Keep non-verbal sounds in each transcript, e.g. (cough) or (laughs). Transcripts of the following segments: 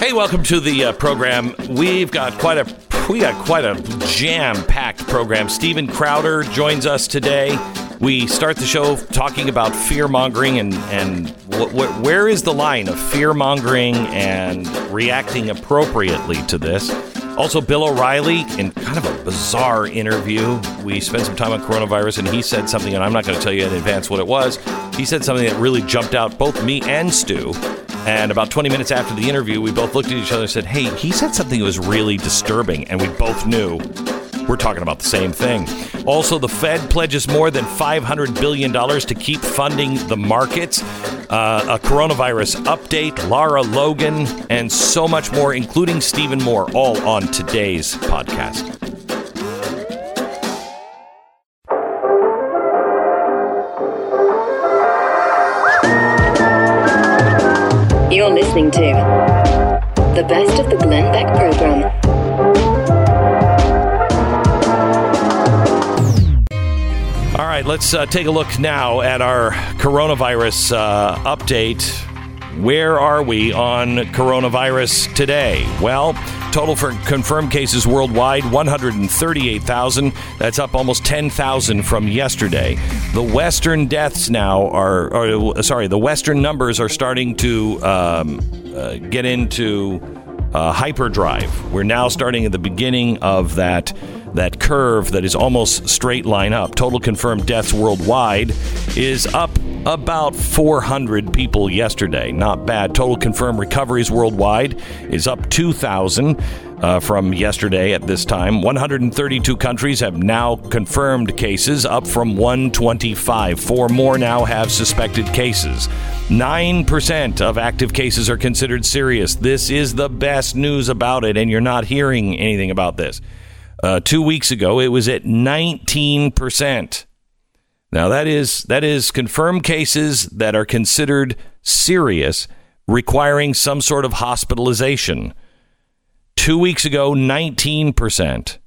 Hey, welcome to the uh, program. We've got quite a we got quite a jam-packed program. Steven Crowder joins us today. We start the show talking about fear mongering and and wh- wh- where is the line of fear mongering and reacting appropriately to this. Also, Bill O'Reilly in kind of a bizarre interview. We spent some time on coronavirus, and he said something, and I'm not going to tell you in advance what it was. He said something that really jumped out both me and Stu. And about 20 minutes after the interview, we both looked at each other and said, Hey, he said something that was really disturbing. And we both knew we're talking about the same thing. Also, the Fed pledges more than $500 billion to keep funding the markets. Uh, a coronavirus update, Lara Logan, and so much more, including Stephen Moore, all on today's podcast. Listening to the best of the Glenn Beck program. All right, let's uh, take a look now at our coronavirus uh, update. Where are we on coronavirus today? Well, total for confirmed cases worldwide 138,000. That's up almost 10,000 from yesterday. The Western deaths now are, or, sorry, the Western numbers are starting to um, uh, get into uh, hyperdrive. We're now starting at the beginning of that that curve that is almost straight line up. Total confirmed deaths worldwide is up about 400 people yesterday. Not bad. Total confirmed recoveries worldwide is up 2,000. Uh, from yesterday at this time. 132 countries have now confirmed cases, up from 125. Four more now have suspected cases. 9% of active cases are considered serious. This is the best news about it, and you're not hearing anything about this. Uh, two weeks ago, it was at 19%. Now that is that is confirmed cases that are considered serious, requiring some sort of hospitalization. Two weeks ago, 19%.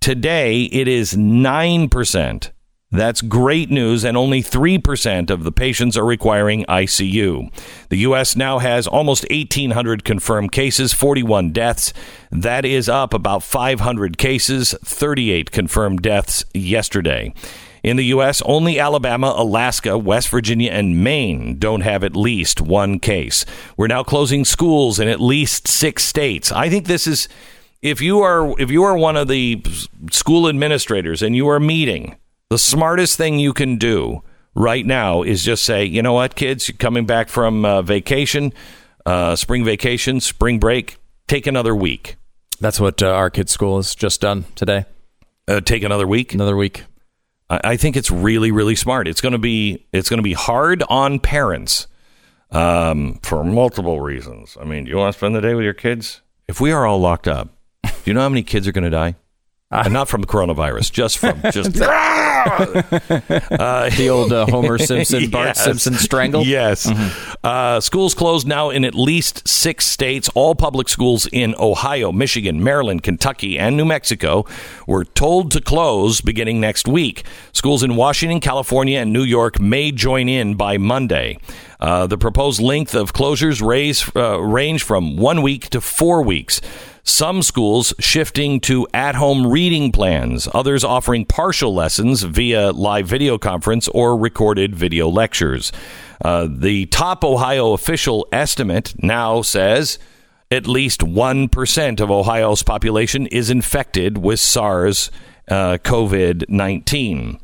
Today, it is 9%. That's great news, and only 3% of the patients are requiring ICU. The U.S. now has almost 1,800 confirmed cases, 41 deaths. That is up about 500 cases, 38 confirmed deaths yesterday. In the U.S., only Alabama, Alaska, West Virginia, and Maine don't have at least one case. We're now closing schools in at least six states. I think this is. If you are if you are one of the school administrators and you are meeting, the smartest thing you can do right now is just say, you know what, kids, you're coming back from uh, vacation, uh, spring vacation, spring break, take another week. That's what uh, our kids' school has just done today. Uh, take another week. Another week. I, I think it's really, really smart. It's going to be it's going to be hard on parents um, for multiple reasons. I mean, do you want to spend the day with your kids? If we are all locked up, do you know how many kids are going to die? Uh, not from coronavirus, just from just (laughs) uh, the old uh, Homer Simpson, (laughs) Bart yes. Simpson strangle. Yes. Mm-hmm. Uh, schools closed now in at least six states. All public schools in Ohio, Michigan, Maryland, Kentucky, and New Mexico were told to close beginning next week. Schools in Washington, California, and New York may join in by Monday. Uh, the proposed length of closures raise, uh, range from one week to four weeks. Some schools shifting to at home reading plans, others offering partial lessons via live video conference or recorded video lectures. Uh, the top Ohio official estimate now says at least 1% of Ohio's population is infected with SARS uh, COVID 19.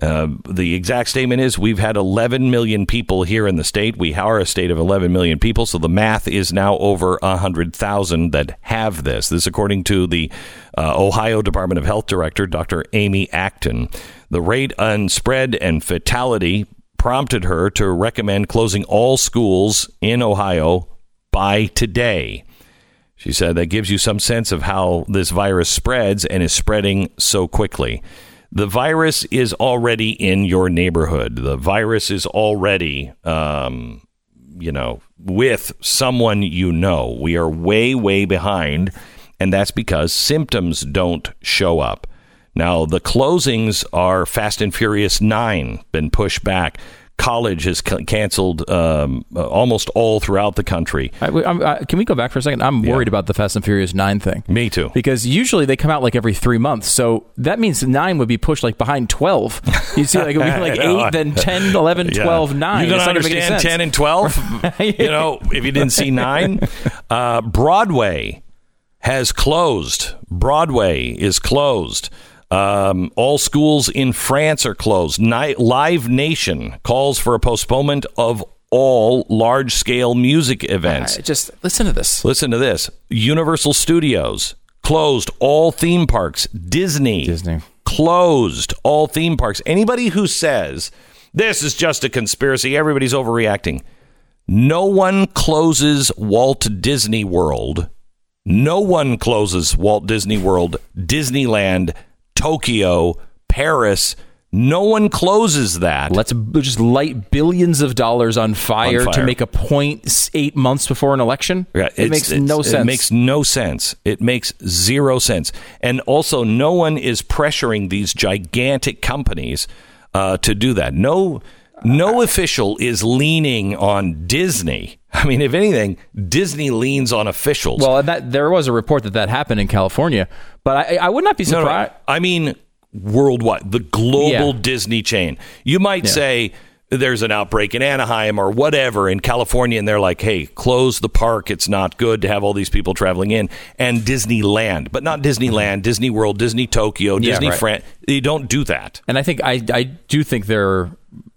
Uh, the exact statement is we've had 11 million people here in the state. We are a state of 11 million people, so the math is now over 100,000 that have this. This, according to the uh, Ohio Department of Health Director, Dr. Amy Acton. The rate on spread and fatality prompted her to recommend closing all schools in Ohio by today. She said that gives you some sense of how this virus spreads and is spreading so quickly. The virus is already in your neighborhood. The virus is already, um, you know, with someone you know. We are way, way behind, and that's because symptoms don't show up. Now, the closings are Fast and Furious 9, been pushed back. College has c- canceled um, uh, almost all throughout the country. I, I, can we go back for a second? I'm worried yeah. about the Fast and Furious 9 thing. Me too. Because usually they come out like every three months. So that means 9 would be pushed like behind 12. You see, like it would be like (laughs) 8, then 10, 11, yeah. 12, 9. You don't understand 10 and 12? (laughs) you know, if you didn't see 9. (laughs) Uh, Broadway has closed. Broadway is closed. Um, all schools in France are closed. Ni- Live Nation calls for a postponement of all large scale music events. Uh, just listen to this. Listen to this. Universal Studios closed all theme parks. Disney, Disney closed all theme parks. Anybody who says this is just a conspiracy, everybody's overreacting. No one closes Walt Disney World. No one closes Walt Disney World, Disneyland, Tokyo, Paris. No one closes that. Let's just light billions of dollars on fire, on fire. to make a point eight months before an election. Yeah, it makes no sense. It makes no sense. It makes zero sense. And also, no one is pressuring these gigantic companies uh, to do that. No, no official is leaning on Disney. I mean, if anything, Disney leans on officials. Well, that, there was a report that that happened in California, but I, I would not be surprised. No, no, I mean, worldwide, the global yeah. Disney chain. You might yeah. say there's an outbreak in Anaheim or whatever in California, and they're like, hey, close the park. It's not good to have all these people traveling in. And Disneyland, but not Disneyland, mm-hmm. Disney World, Disney Tokyo, Disney yeah, right. France. You don't do that. And I think I, I do think they're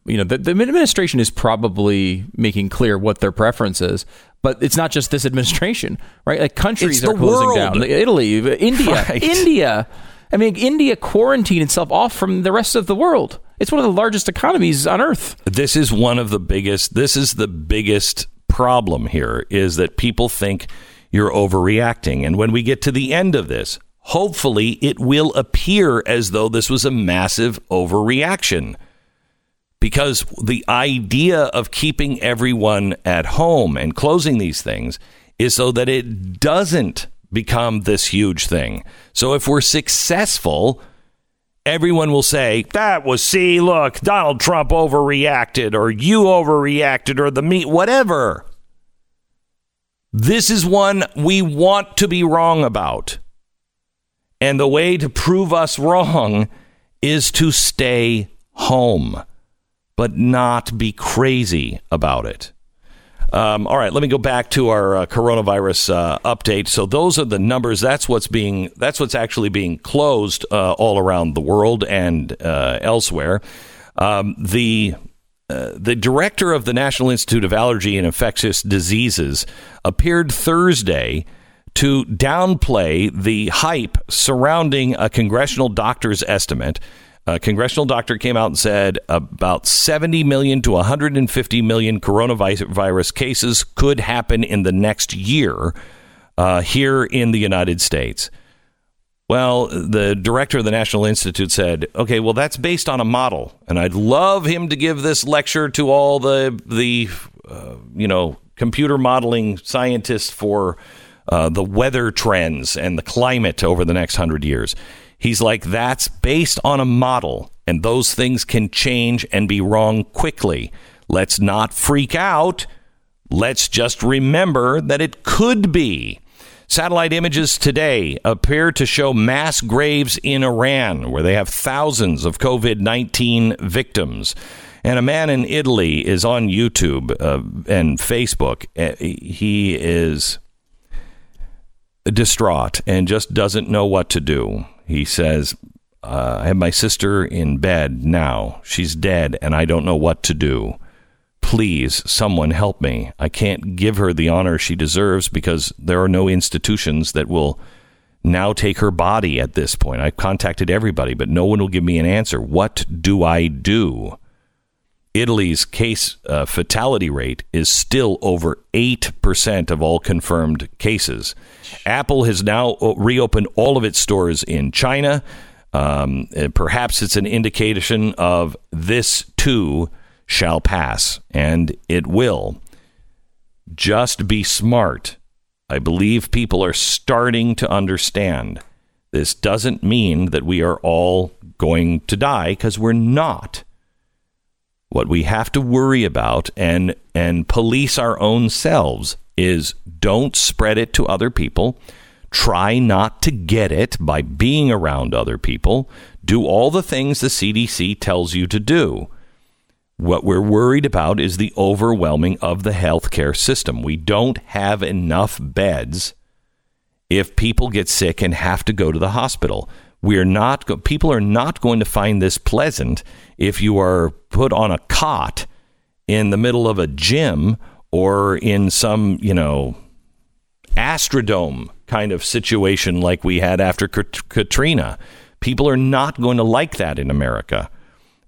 you know, the, the administration is probably making clear what their preference is, but it's not just this administration, (laughs) right? Like countries are closing world. down. Like Italy, India, (laughs) right. India. I mean, India quarantined itself off from the rest of the world. It's one of the largest economies on earth. This is one of the biggest. This is the biggest problem here is that people think you're overreacting, and when we get to the end of this, hopefully, it will appear as though this was a massive overreaction because the idea of keeping everyone at home and closing these things is so that it doesn't become this huge thing. So if we're successful, everyone will say, that was, see, look, Donald Trump overreacted, or you overreacted, or the meat, whatever. This is one we want to be wrong about. And the way to prove us wrong is to stay home but not be crazy about it. Um, all right, let me go back to our uh, coronavirus uh, update. So those are the numbers. That's what's being. That's what's actually being closed uh, all around the world and uh, elsewhere. Um, the uh, the director of the National Institute of Allergy and Infectious Diseases appeared Thursday to downplay the hype surrounding a congressional doctor's estimate a congressional doctor came out and said about 70 million to 150 million coronavirus cases could happen in the next year uh, here in the United States. Well, the director of the National Institute said, "Okay, well that's based on a model, and I'd love him to give this lecture to all the the uh, you know computer modeling scientists for uh, the weather trends and the climate over the next hundred years." He's like, that's based on a model, and those things can change and be wrong quickly. Let's not freak out. Let's just remember that it could be. Satellite images today appear to show mass graves in Iran, where they have thousands of COVID 19 victims. And a man in Italy is on YouTube uh, and Facebook. Uh, he is distraught and just doesn't know what to do. He says, uh, I have my sister in bed now. She's dead, and I don't know what to do. Please, someone help me. I can't give her the honor she deserves because there are no institutions that will now take her body at this point. I've contacted everybody, but no one will give me an answer. What do I do? Italy's case uh, fatality rate is still over 8% of all confirmed cases. Apple has now uh, reopened all of its stores in China. Um, perhaps it's an indication of this too shall pass, and it will. Just be smart. I believe people are starting to understand. This doesn't mean that we are all going to die because we're not What we have to worry about and and police our own selves is don't spread it to other people. Try not to get it by being around other people. Do all the things the CDC tells you to do. What we're worried about is the overwhelming of the healthcare system. We don't have enough beds if people get sick and have to go to the hospital. We're not people are not going to find this pleasant if you are put on a cot in the middle of a gym or in some, you know, Astrodome kind of situation like we had after Katrina. People are not going to like that in America.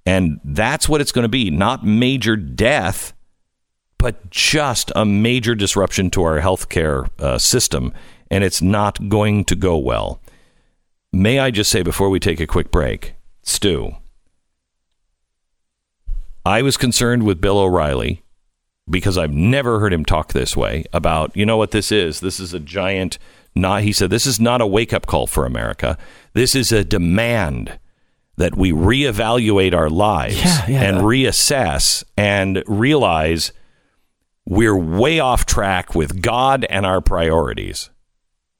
And that's what it's going to be not major death, but just a major disruption to our healthcare uh, system. And it's not going to go well. May I just say before we take a quick break, Stu, I was concerned with Bill O'Reilly because I've never heard him talk this way about, you know what this is? This is a giant not he said this is not a wake up call for America. This is a demand that we reevaluate our lives yeah, yeah. and reassess and realize we're way off track with God and our priorities.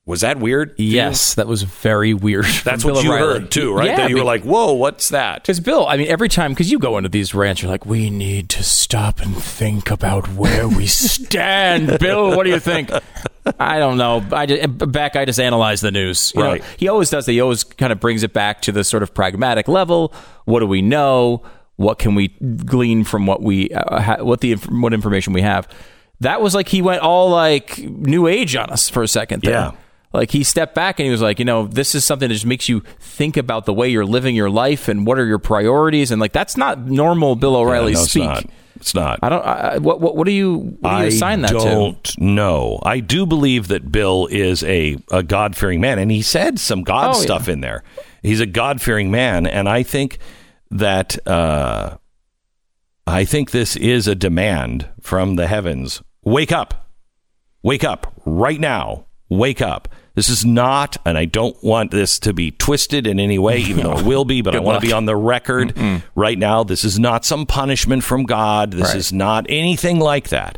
Was that weird? Yes, that was very weird. (laughs) That's what you O'Reilly. heard too, right? Yeah, that you were like, "Whoa, what's that?" Because Bill, I mean, every time because you go into these rants, you're like, "We need to stop and think about where we stand." (laughs) Bill, what do you think? I don't know. I just, back, I just analyze the news. You right. Know, he always does that. He always kind of brings it back to the sort of pragmatic level. What do we know? What can we glean from what we uh, ha- what the what information we have? That was like he went all like new age on us for a second. There. Yeah like he stepped back and he was like, you know, this is something that just makes you think about the way you're living your life and what are your priorities and like that's not normal Bill O'Reilly yeah, no, speak. It's not. It's not. I don't. I, what, what, what do you what do you assign that to? I don't know. I do believe that Bill is a a God fearing man, and he said some God oh, stuff yeah. in there. He's a God fearing man, and I think that uh, I think this is a demand from the heavens. Wake up, wake up right now. Wake up. This is not, and I don't want this to be twisted in any way, even though it will be, but I want to be on the record Mm-mm. right now. This is not some punishment from God. This right. is not anything like that.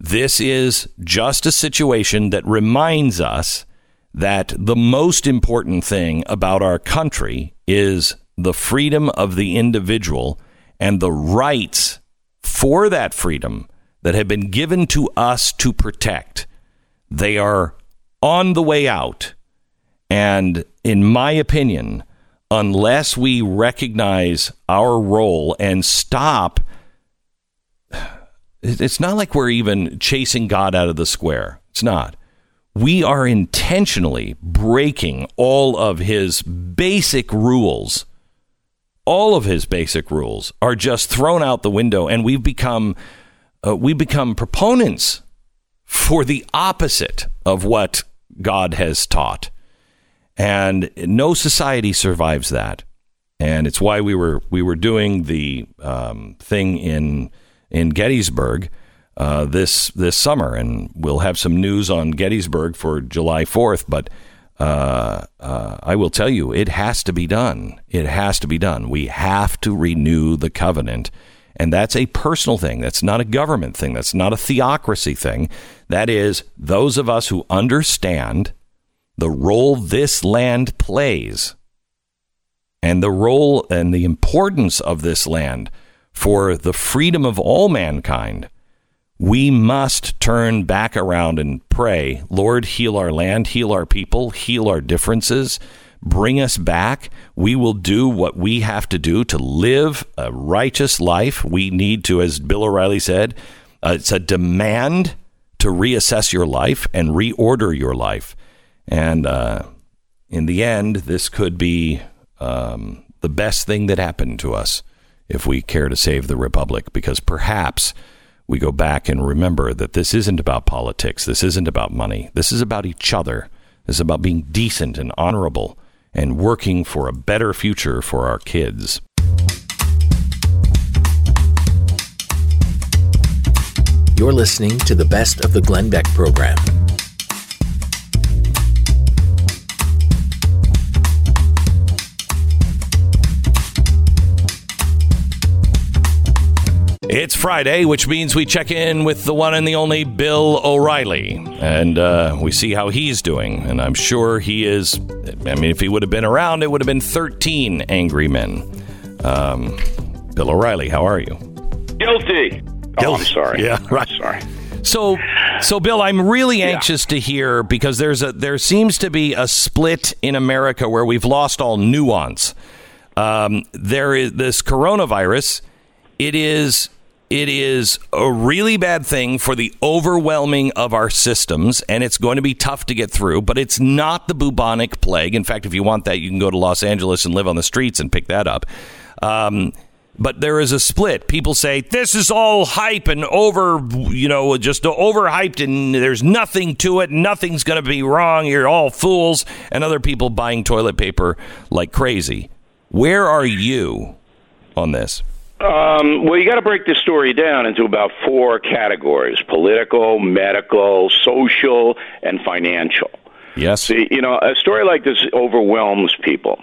This is just a situation that reminds us that the most important thing about our country is the freedom of the individual and the rights for that freedom that have been given to us to protect. They are on the way out. And in my opinion, unless we recognize our role and stop, (sighs) it's not like we're even chasing God out of the square. It's not. We are intentionally breaking all of his basic rules. All of his basic rules are just thrown out the window, and we've become uh, we become proponents for the opposite of what God has taught. And no society survives that. And it's why we were we were doing the um, thing in in Gettysburg uh, this this summer, and we'll have some news on Gettysburg for July Fourth. But uh, uh, I will tell you, it has to be done. It has to be done. We have to renew the covenant. And that's a personal thing. That's not a government thing. That's not a theocracy thing. That is those of us who understand the role this land plays and the role and the importance of this land for the freedom of all mankind, we must turn back around and pray, Lord, heal our land, heal our people, heal our differences, bring us back. We will do what we have to do to live a righteous life. We need to, as Bill O'Reilly said, uh, it's a demand to reassess your life and reorder your life. And uh, in the end, this could be um, the best thing that happened to us if we care to save the republic, because perhaps we go back and remember that this isn't about politics. This isn't about money. This is about each other. This is about being decent and honorable and working for a better future for our kids. You're listening to the best of the Glenn Beck program. It's Friday, which means we check in with the one and the only Bill O'Reilly, and uh, we see how he's doing. And I'm sure he is. I mean, if he would have been around, it would have been 13 angry men. Um, Bill O'Reilly, how are you? Guilty. Oh, I'm sorry. Yeah, right. I'm sorry. So, so Bill, I'm really anxious to hear because there's a there seems to be a split in America where we've lost all nuance. Um, there is this coronavirus. It is it is a really bad thing for the overwhelming of our systems, and it's going to be tough to get through. But it's not the bubonic plague. In fact, if you want that, you can go to Los Angeles and live on the streets and pick that up. Um, but there is a split. People say this is all hype and over, you know, just overhyped, and there's nothing to it. Nothing's going to be wrong. You're all fools. And other people buying toilet paper like crazy. Where are you on this? Um, well, you got to break this story down into about four categories political, medical, social, and financial. Yes. See, you know, a story like this overwhelms people.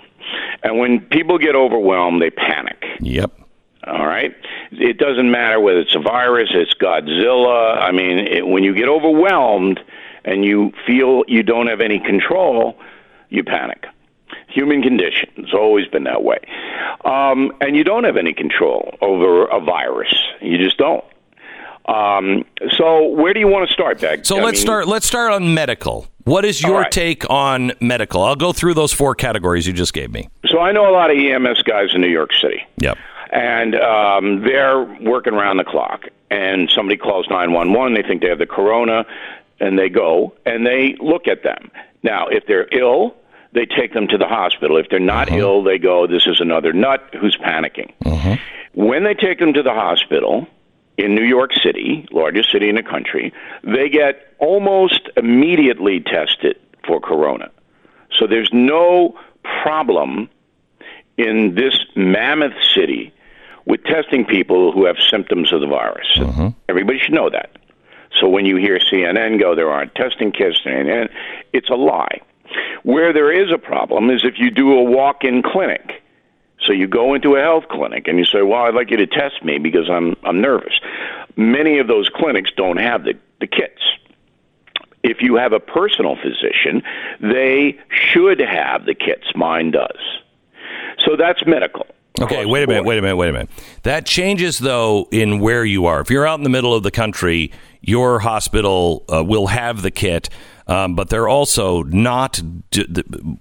And when people get overwhelmed, they panic. Yep. All right. It doesn't matter whether it's a virus, it's Godzilla. I mean, it, when you get overwhelmed and you feel you don't have any control, you panic. Human condition. It's always been that way. Um, and you don't have any control over a virus. You just don't. Um, so where do you want to start, Beck? So I let's mean, start. Let's start on medical. What is your right. take on medical? I'll go through those four categories you just gave me. So I know a lot of EMS guys in New York City. Yep. and um, they're working around the clock. And somebody calls 911, they think they have the corona, and they go and they look at them. Now, if they're ill, they take them to the hospital. If they're not uh-huh. ill, they go, this is another nut who's panicking. Uh-huh. When they take them to the hospital in New York City, largest city in the country, they get almost immediately tested for corona. So there's no problem in this mammoth city with testing people who have symptoms of the virus. Uh-huh. Everybody should know that. So when you hear CNN go, there aren't testing kits, and it's a lie. Where there is a problem is if you do a walk in clinic. So you go into a health clinic and you say, "Well, I'd like you to test me because I'm I'm nervous." Many of those clinics don't have the the kits. If you have a personal physician, they should have the kits. Mine does. So that's medical. Okay, wait a minute, wait a minute, wait a minute. That changes though in where you are. If you're out in the middle of the country, your hospital uh, will have the kit, um, but they're also not.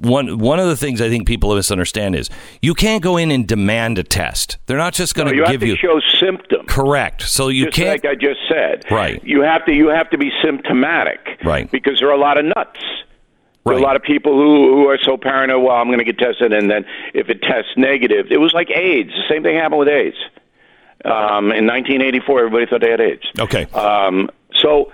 One one of the things I think people misunderstand is you can't go in and demand a test. They're not just going No, to give you show symptoms. correct. So you just can't. like I just said. Right. You have to you have to be symptomatic. Right. Because there are a lot of nuts. Right. a lot of people who who are so paranoid. Well, I'm going to get tested, and then if it tests negative, it was like AIDS. The same thing happened with AIDS. Um, in 1984, everybody thought they had AIDS. Okay. Um, so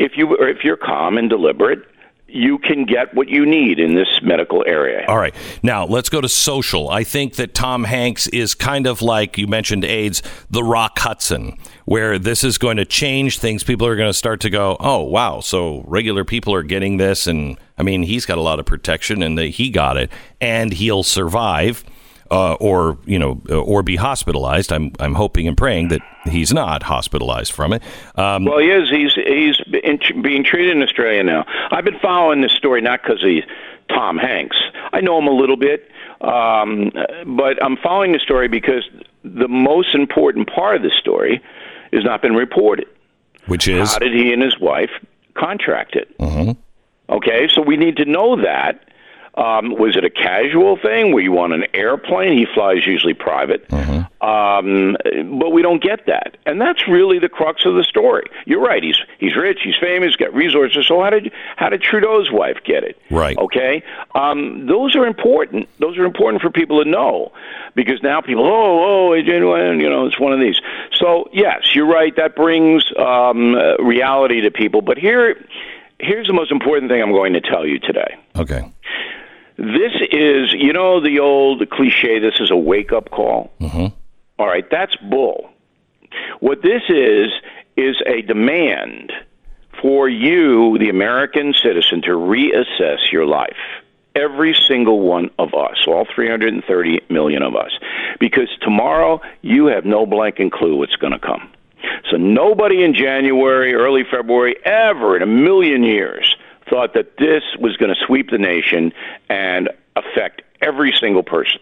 if you or if you're calm and deliberate, you can get what you need in this medical area. All right. Now, let's go to social. I think that Tom Hanks is kind of like you mentioned AIDS, the Rock Hudson, where this is going to change things. People are going to start to go, oh, wow. So regular people are getting this. And I mean, he's got a lot of protection and he got it and he'll survive. Uh, or you know, or be hospitalized. I'm I'm hoping and praying that he's not hospitalized from it. Um, Well, he is. He's he's in, being treated in Australia now. I've been following this story not because he's Tom Hanks. I know him a little bit, um, but I'm following the story because the most important part of the story has not been reported. which is How did he and his wife contract it? Mhm. Okay, so we need to know that. Um, was it a casual thing? Were you on an airplane? He flies usually private, um, but we don't get that, and that's really the crux of the story. You're right. He's he's rich. He's famous. Got resources. So how did how did Trudeau's wife get it? Right. Okay. Um, those are important. Those are important for people to know because now people, oh, oh, you know, it's one of these. So yes, you're right. That brings um, reality to people. But here, here's the most important thing I'm going to tell you today. okay. This is, you know, the old cliche. This is a wake up call. Mm-hmm. All right, that's bull. What this is is a demand for you, the American citizen, to reassess your life. every single one of us, all 330 million of us, because tomorrow you have no blanking clue what's going to come. So nobody in January, early February, ever in a million years thought that this was going to sweep the nation and affect every single person.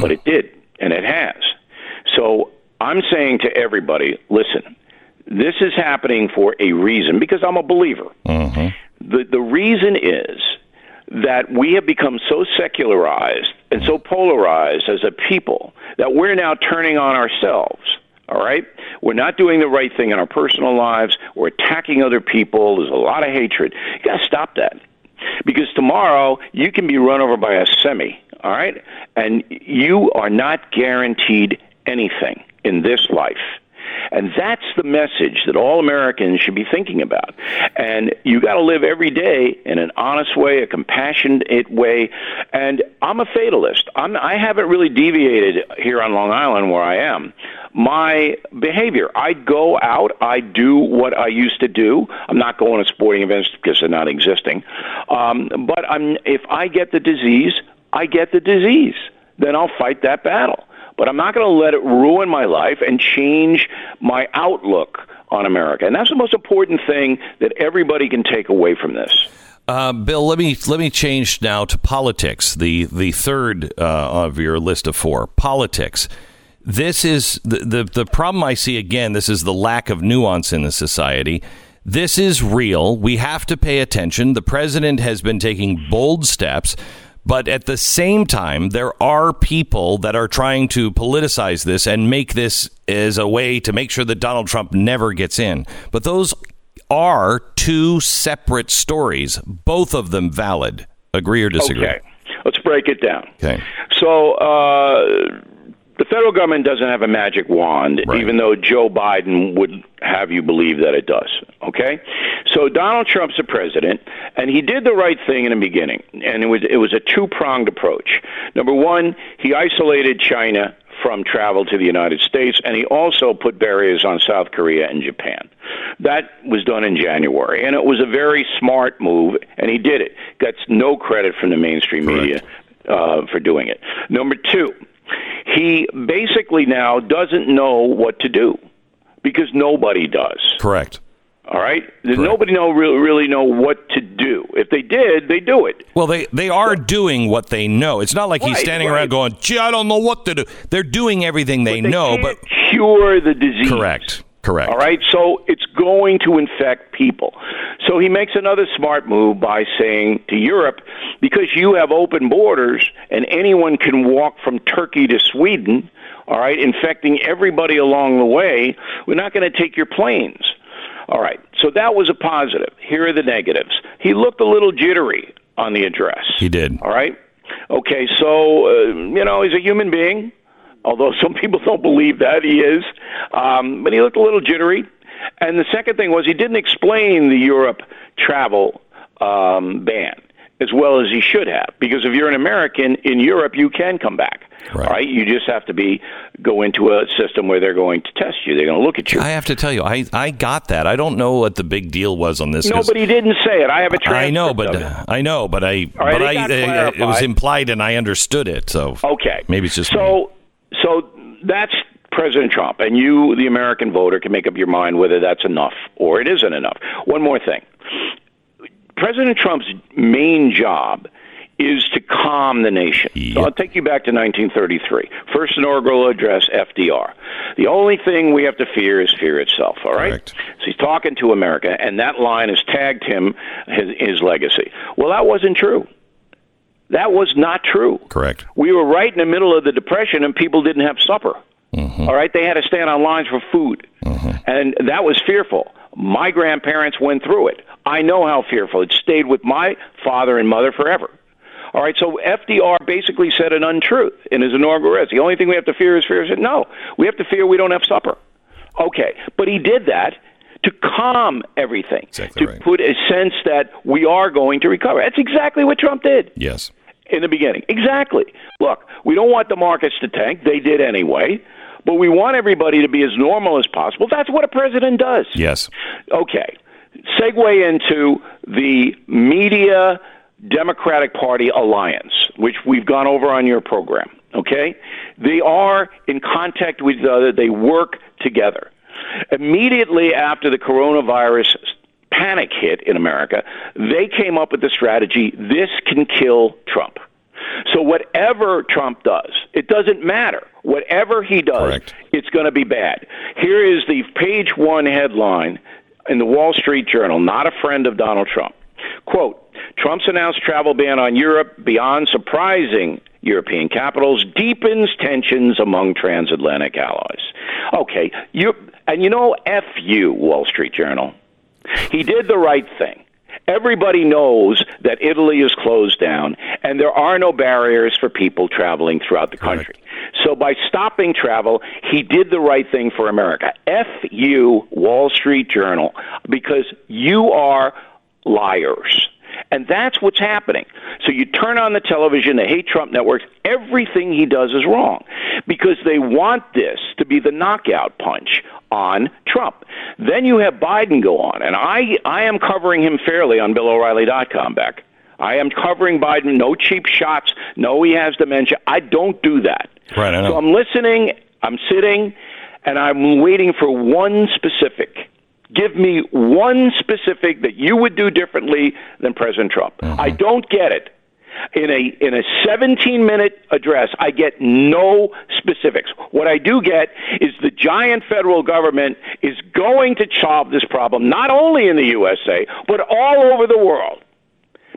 But it did, and it has. So I'm saying to everybody, listen, this is happening for a reason because I'm a believer. Mm-hmm. The the reason is that we have become so secularized and so polarized as a people that we're now turning on ourselves. All right? We're not doing the right thing in our personal lives. We're attacking other people. There's a lot of hatred. You got to stop that. Because tomorrow you can be run over by a semi, all right? And you are not guaranteed anything in this life. And that's the message that all Americans should be thinking about. And you got to live every day in an honest way, a compassionate way. And I'm a fatalist. I'm, I haven't really deviated here on Long Island where I am. My behavior, I go out, I do what I used to do. I'm not going to sporting events because they're not existing. Um, but I'm, if I get the disease, I get the disease. Then I'll fight that battle but I'm not going to let it ruin my life and change my outlook on America. And that's the most important thing that everybody can take away from this. Uh, Bill, let me let me change now to politics. The the third uh, of your list of four politics. This is the, the the problem I see again. This is the lack of nuance in the society. This is real. We have to pay attention. The president has been taking bold steps. But at the same time, there are people that are trying to politicize this and make this as a way to make sure that Donald Trump never gets in. But those are two separate stories, both of them valid. Agree or disagree? Okay. Let's break it down. Okay. So, uh, the federal government doesn't have a magic wand, right. even though Joe Biden would have you believe that it does. Okay, so Donald Trump's the president, and he did the right thing in the beginning, and it was it was a two pronged approach. Number one, he isolated China from travel to the United States, and he also put barriers on South Korea and Japan. That was done in January, and it was a very smart move, and he did it. Gets no credit from the mainstream Correct. media uh, for doing it. Number two he basically now doesn't know what to do because nobody does. Correct. All right. There's nobody know really, really know what to do. If they did, they do it. Well, they they are doing what they know. It's not like right, he's standing right. around going, "Gee, I don't know what to do." They're doing everything they, they know, but cure the disease. Correct. Correct. All right. So it's going to infect people. So he makes another smart move by saying to Europe, because you have open borders and anyone can walk from Turkey to Sweden, all right, infecting everybody along the way, we're not going to take your planes. All right. So that was a positive. Here are the negatives. He looked a little jittery on the address. He did. All right. Okay. So, uh, you know, he's a human being although some people don't believe that he is. Um, but he looked a little jittery. And the second thing was he didn't explain the Europe travel um, ban as well as he should have. Because if you're an American in Europe, you can come back. Right. right. You just have to be go into a system where they're going to test you. They're going to look at you. I have to tell you, I I got that. I don't know what the big deal was on this. Nobody didn't say it. I have a transcript. I know, but uh, I know, but I right, but I uh, it was implied and I understood it. So okay, maybe it's just so. Me. So that's President Trump, and you, the American voter, can make up your mind whether that's enough or it isn't enough. One more thing President Trump's main job is to calm the nation. Yep. So I'll take you back to 1933. First inaugural address, FDR. The only thing we have to fear is fear itself, all right? Correct. So he's talking to America, and that line has tagged him his, his legacy. Well, that wasn't true. That was not true. Correct. We were right in the middle of the depression, and people didn't have supper. Mm-hmm. All right, they had to stand on lines for food, mm-hmm. and that was fearful. My grandparents went through it. I know how fearful. It stayed with my father and mother forever. All right, so FDR basically said an untruth in his inaugural address. The only thing we have to fear is fear. I said, no, we have to fear we don't have supper. Okay, but he did that to calm everything, exactly to right. put a sense that we are going to recover. That's exactly what Trump did. Yes. In the beginning. Exactly. Look, we don't want the markets to tank. They did anyway. But we want everybody to be as normal as possible. That's what a president does. Yes. Okay. Segue into the media Democratic Party alliance, which we've gone over on your program. Okay, they are in contact with each other. They work together. Immediately after the coronavirus panic hit in America, they came up with the strategy: this can kill Trump. So whatever Trump does, it doesn't matter. Whatever he does, Correct. it's going to be bad. Here is the page one headline in the Wall Street Journal, not a friend of Donald Trump. Quote, Trump's announced travel ban on Europe beyond surprising European capitals deepens tensions among transatlantic allies. Okay, you and you know F you Wall Street Journal. He did the right thing. Everybody knows that Italy is closed down and there are no barriers for people traveling throughout the country. So by stopping travel, he did the right thing for America. F you, Wall Street Journal, because you are liars. And that's what's happening. So you turn on the television, the hate Trump networks, everything he does is wrong because they want this to be the knockout punch on Trump. Then you have Biden go on, and I, I am covering him fairly on BillO'Reilly.com, Beck. I am covering Biden, no cheap shots, no, he has dementia. I don't do that. Right, I know. So I'm listening, I'm sitting, and I'm waiting for one specific. Give me one specific that you would do differently than President Trump. Mm-hmm. I don't get it. In a in a 17 minute address, I get no specifics. What I do get is the giant federal government is going to solve this problem not only in the USA but all over the world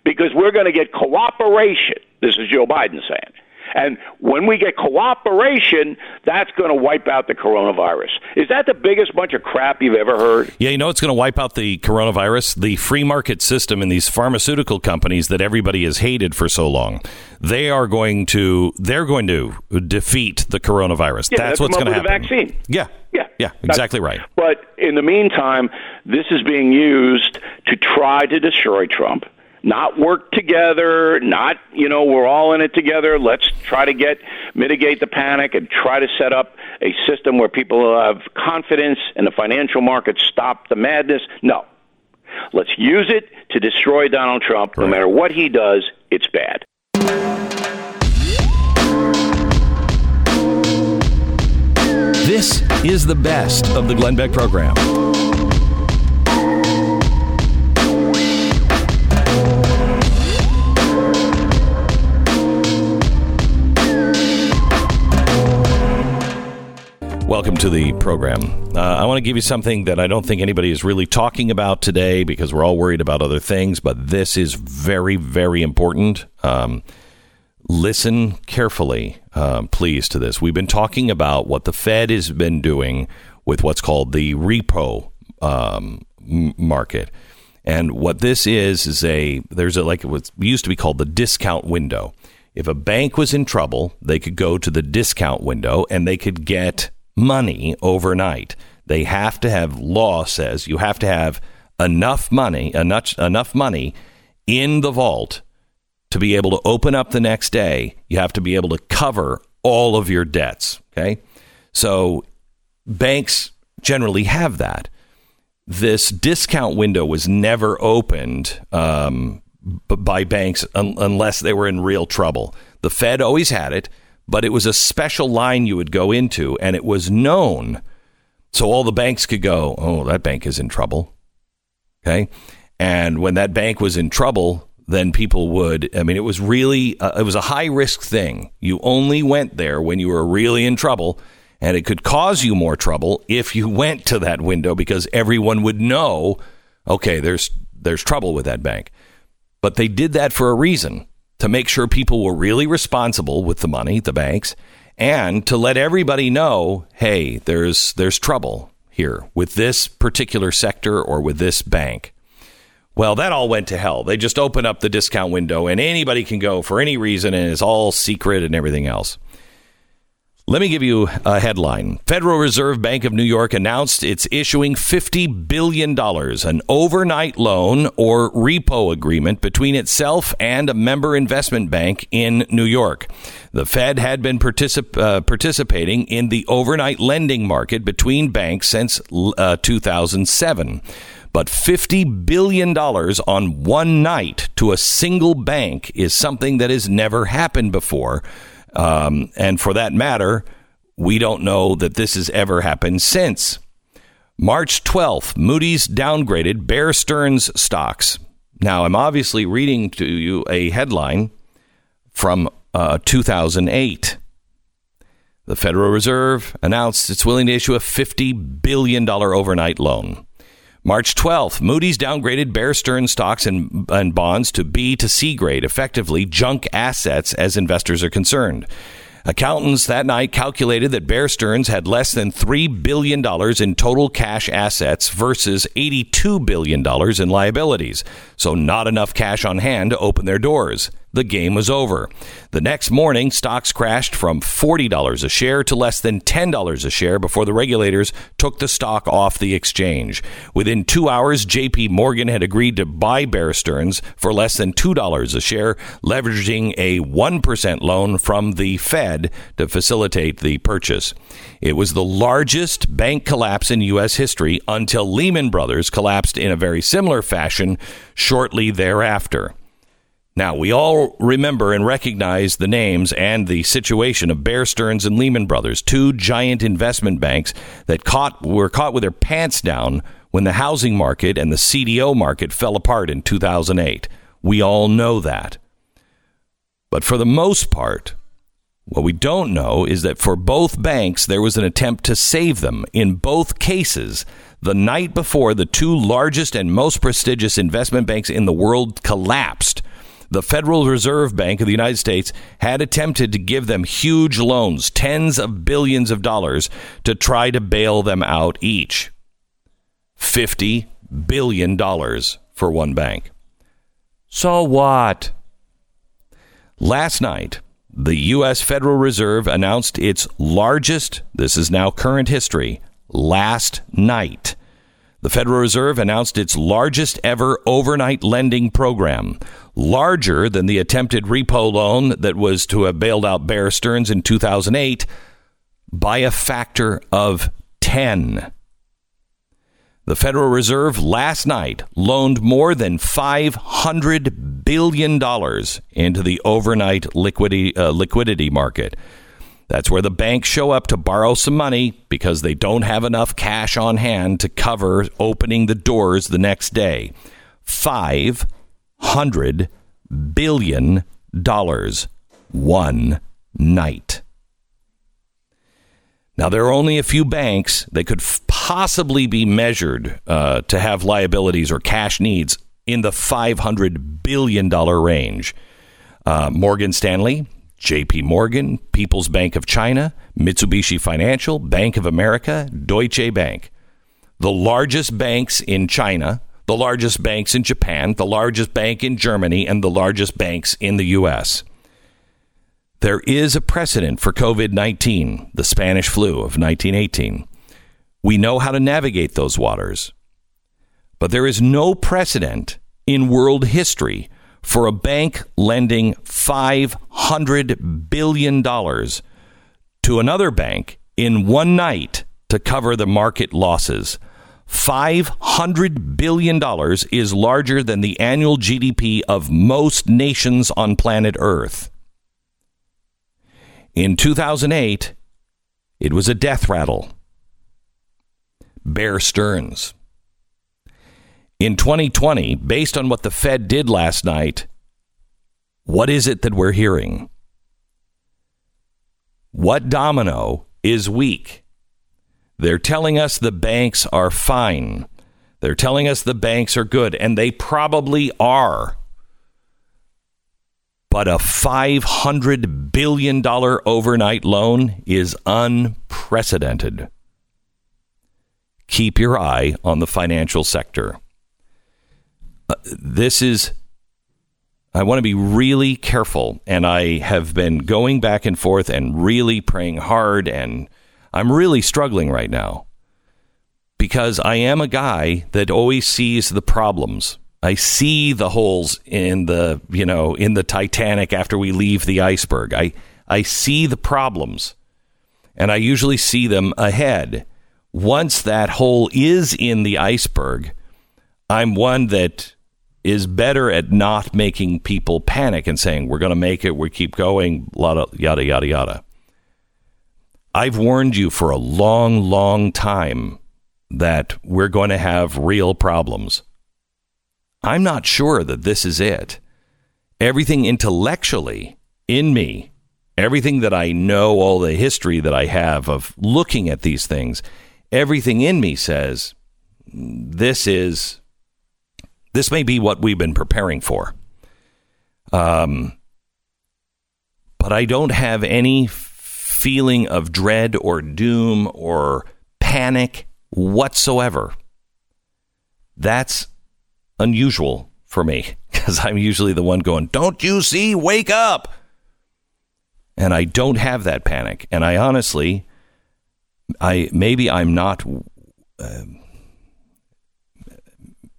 because we're going to get cooperation. This is Joe Biden saying. And when we get cooperation, that's going to wipe out the coronavirus. Is that the biggest bunch of crap you've ever heard? Yeah, you know it's going to wipe out the coronavirus? The free market system in these pharmaceutical companies that everybody has hated for so long. They are going to they're going to defeat the coronavirus. Yeah, That's what's going to up with a happen. vaccine. Yeah. Yeah. Yeah, exactly right. But in the meantime, this is being used to try to destroy Trump. Not work together, not, you know, we're all in it together. Let's try to get, mitigate the panic and try to set up a system where people have confidence in the financial markets, stop the madness. No. Let's use it to destroy Donald Trump. No matter what he does, it's bad. This is the best of the Glenn Beck program. Welcome to the program. Uh, I want to give you something that I don't think anybody is really talking about today because we're all worried about other things, but this is very, very important. Um, listen carefully, um, please, to this. We've been talking about what the Fed has been doing with what's called the repo um, market. And what this is is a there's a like was used to be called the discount window. If a bank was in trouble, they could go to the discount window and they could get money overnight. They have to have law says you have to have enough money, enough enough money in the vault to be able to open up the next day, you have to be able to cover all of your debts. Okay. So banks generally have that. This discount window was never opened um, by banks un- unless they were in real trouble. The Fed always had it, but it was a special line you would go into, and it was known. So all the banks could go, oh, that bank is in trouble. Okay. And when that bank was in trouble, then people would. I mean, it was really uh, it was a high risk thing. You only went there when you were really in trouble, and it could cause you more trouble if you went to that window because everyone would know, okay, there's there's trouble with that bank. But they did that for a reason to make sure people were really responsible with the money, the banks, and to let everybody know, hey, there's there's trouble here with this particular sector or with this bank. Well, that all went to hell. They just open up the discount window and anybody can go for any reason and it's all secret and everything else. Let me give you a headline. Federal Reserve Bank of New York announced it's issuing $50 billion, an overnight loan or repo agreement between itself and a member investment bank in New York. The Fed had been particip- uh, participating in the overnight lending market between banks since uh, 2007. But $50 billion on one night to a single bank is something that has never happened before. Um, and for that matter, we don't know that this has ever happened since. March 12th, Moody's downgraded Bear Stearns stocks. Now, I'm obviously reading to you a headline from uh, 2008. The Federal Reserve announced it's willing to issue a $50 billion overnight loan. March 12th, Moody's downgraded Bear Stearns stocks and, and bonds to B to C grade, effectively junk assets as investors are concerned. Accountants that night calculated that Bear Stearns had less than $3 billion in total cash assets versus $82 billion in liabilities, so not enough cash on hand to open their doors the game was over. The next morning, stocks crashed from $40 a share to less than $10 a share before the regulators took the stock off the exchange. Within two hours, JP Morgan had agreed to buy Bear Stearns for less than $2 a share, leveraging a 1% loan from the Fed to facilitate the purchase. It was the largest bank collapse in U.S. history until Lehman Brothers collapsed in a very similar fashion shortly thereafter. Now, we all remember and recognize the names and the situation of Bear Stearns and Lehman Brothers, two giant investment banks that caught, were caught with their pants down when the housing market and the CDO market fell apart in 2008. We all know that. But for the most part, what we don't know is that for both banks, there was an attempt to save them. In both cases, the night before the two largest and most prestigious investment banks in the world collapsed, the Federal Reserve Bank of the United States had attempted to give them huge loans, tens of billions of dollars, to try to bail them out each. $50 billion for one bank. So what? Last night, the U.S. Federal Reserve announced its largest, this is now current history, last night. The Federal Reserve announced its largest ever overnight lending program, larger than the attempted repo loan that was to have bailed out Bear Stearns in 2008 by a factor of 10. The Federal Reserve last night loaned more than $500 billion into the overnight liquidity, uh, liquidity market. That's where the banks show up to borrow some money because they don't have enough cash on hand to cover opening the doors the next day. Five hundred billion dollars one night. Now, there are only a few banks that could f- possibly be measured uh, to have liabilities or cash needs in the $500 billion range. Uh, Morgan Stanley, JP Morgan, People's Bank of China, Mitsubishi Financial, Bank of America, Deutsche Bank. The largest banks in China the largest banks in Japan, the largest bank in Germany, and the largest banks in the U.S. There is a precedent for COVID 19, the Spanish flu of 1918. We know how to navigate those waters. But there is no precedent in world history for a bank lending $500 billion to another bank in one night to cover the market losses. $500 billion is larger than the annual GDP of most nations on planet Earth. In 2008, it was a death rattle. Bear Stearns. In 2020, based on what the Fed did last night, what is it that we're hearing? What domino is weak? They're telling us the banks are fine. They're telling us the banks are good, and they probably are. But a $500 billion overnight loan is unprecedented. Keep your eye on the financial sector. Uh, this is, I want to be really careful, and I have been going back and forth and really praying hard and I'm really struggling right now because I am a guy that always sees the problems. I see the holes in the, you know, in the Titanic after we leave the iceberg. I I see the problems and I usually see them ahead. Once that hole is in the iceberg, I'm one that is better at not making people panic and saying, we're going to make it, we keep going, yada, yada, yada, yada. I've warned you for a long, long time that we're going to have real problems. I'm not sure that this is it. Everything intellectually in me, everything that I know, all the history that I have of looking at these things, everything in me says this is this may be what we've been preparing for. Um, but I don't have any feeling of dread or doom or panic whatsoever. That's unusual for me (laughs) because I'm usually the one going, Don't you see? Wake up. And I don't have that panic. And I honestly, I maybe I'm not. Uh,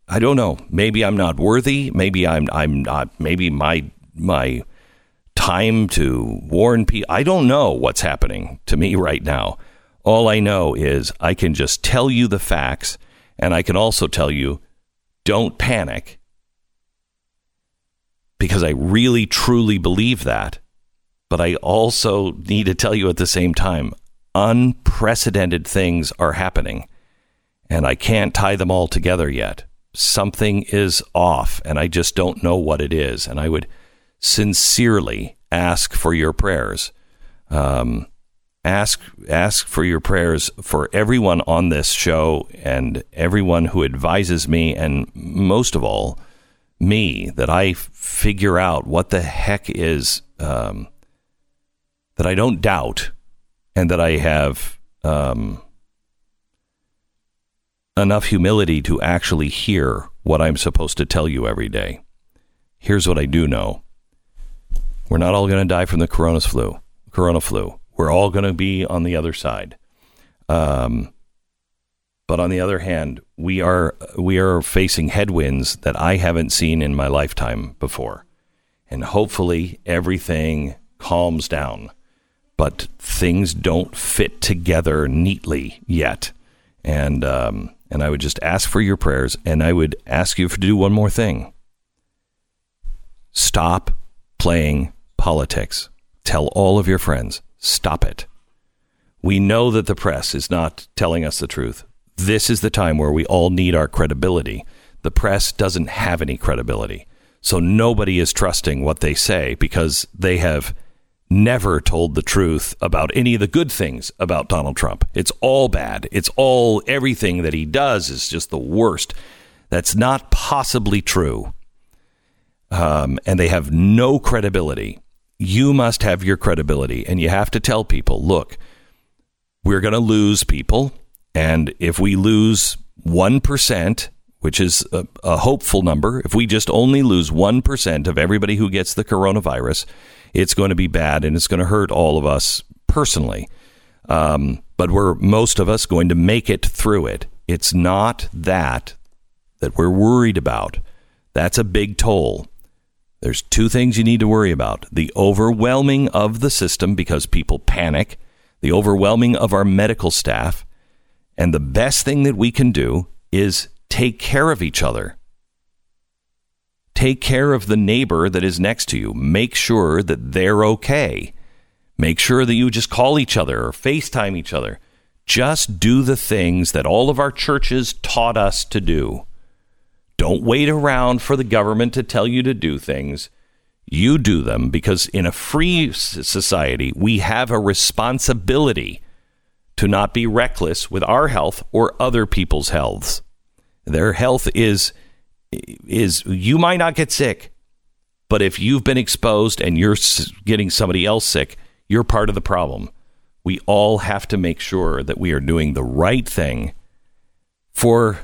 I don't know. Maybe I'm not worthy. Maybe I'm I'm not. Maybe my my time to warn people. I don't know what's happening to me right now. All I know is I can just tell you the facts, and I can also tell you, don't panic, because I really truly believe that. But I also need to tell you at the same time, unprecedented things are happening, and I can't tie them all together yet something is off and I just don't know what it is. And I would sincerely ask for your prayers. Um, ask ask for your prayers for everyone on this show and everyone who advises me and most of all me that I figure out what the heck is um, that I don't doubt and that I have um, enough humility to actually hear what I'm supposed to tell you every day. Here's what I do know. We're not all going to die from the corona flu. Corona flu. We're all going to be on the other side. Um, but on the other hand, we are we are facing headwinds that I haven't seen in my lifetime before, and hopefully everything calms down. But things don't fit together neatly yet, and um, and I would just ask for your prayers, and I would ask you to do one more thing. Stop playing politics. Tell all of your friends, stop it. We know that the press is not telling us the truth. This is the time where we all need our credibility. The press doesn't have any credibility. So nobody is trusting what they say because they have never told the truth about any of the good things about Donald Trump. It's all bad. It's all everything that he does is just the worst. That's not possibly true. Um, and they have no credibility. You must have your credibility, and you have to tell people look, we're going to lose people. And if we lose 1%, which is a, a hopeful number, if we just only lose 1% of everybody who gets the coronavirus, it's going to be bad and it's going to hurt all of us personally. Um, but we're most of us going to make it through it. It's not that that we're worried about. That's a big toll. There's two things you need to worry about the overwhelming of the system because people panic, the overwhelming of our medical staff. And the best thing that we can do is take care of each other. Take care of the neighbor that is next to you. Make sure that they're okay. Make sure that you just call each other or FaceTime each other. Just do the things that all of our churches taught us to do. Don't wait around for the government to tell you to do things. You do them because in a free society, we have a responsibility to not be reckless with our health or other people's healths. Their health is is you might not get sick, but if you've been exposed and you're getting somebody else sick, you're part of the problem. We all have to make sure that we are doing the right thing for,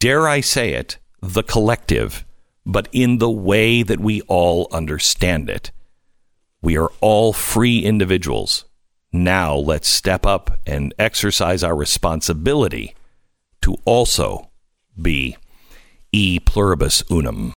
dare I say it, the collective, but in the way that we all understand it. We are all free individuals. Now let's step up and exercise our responsibility to also be e pluribus unum.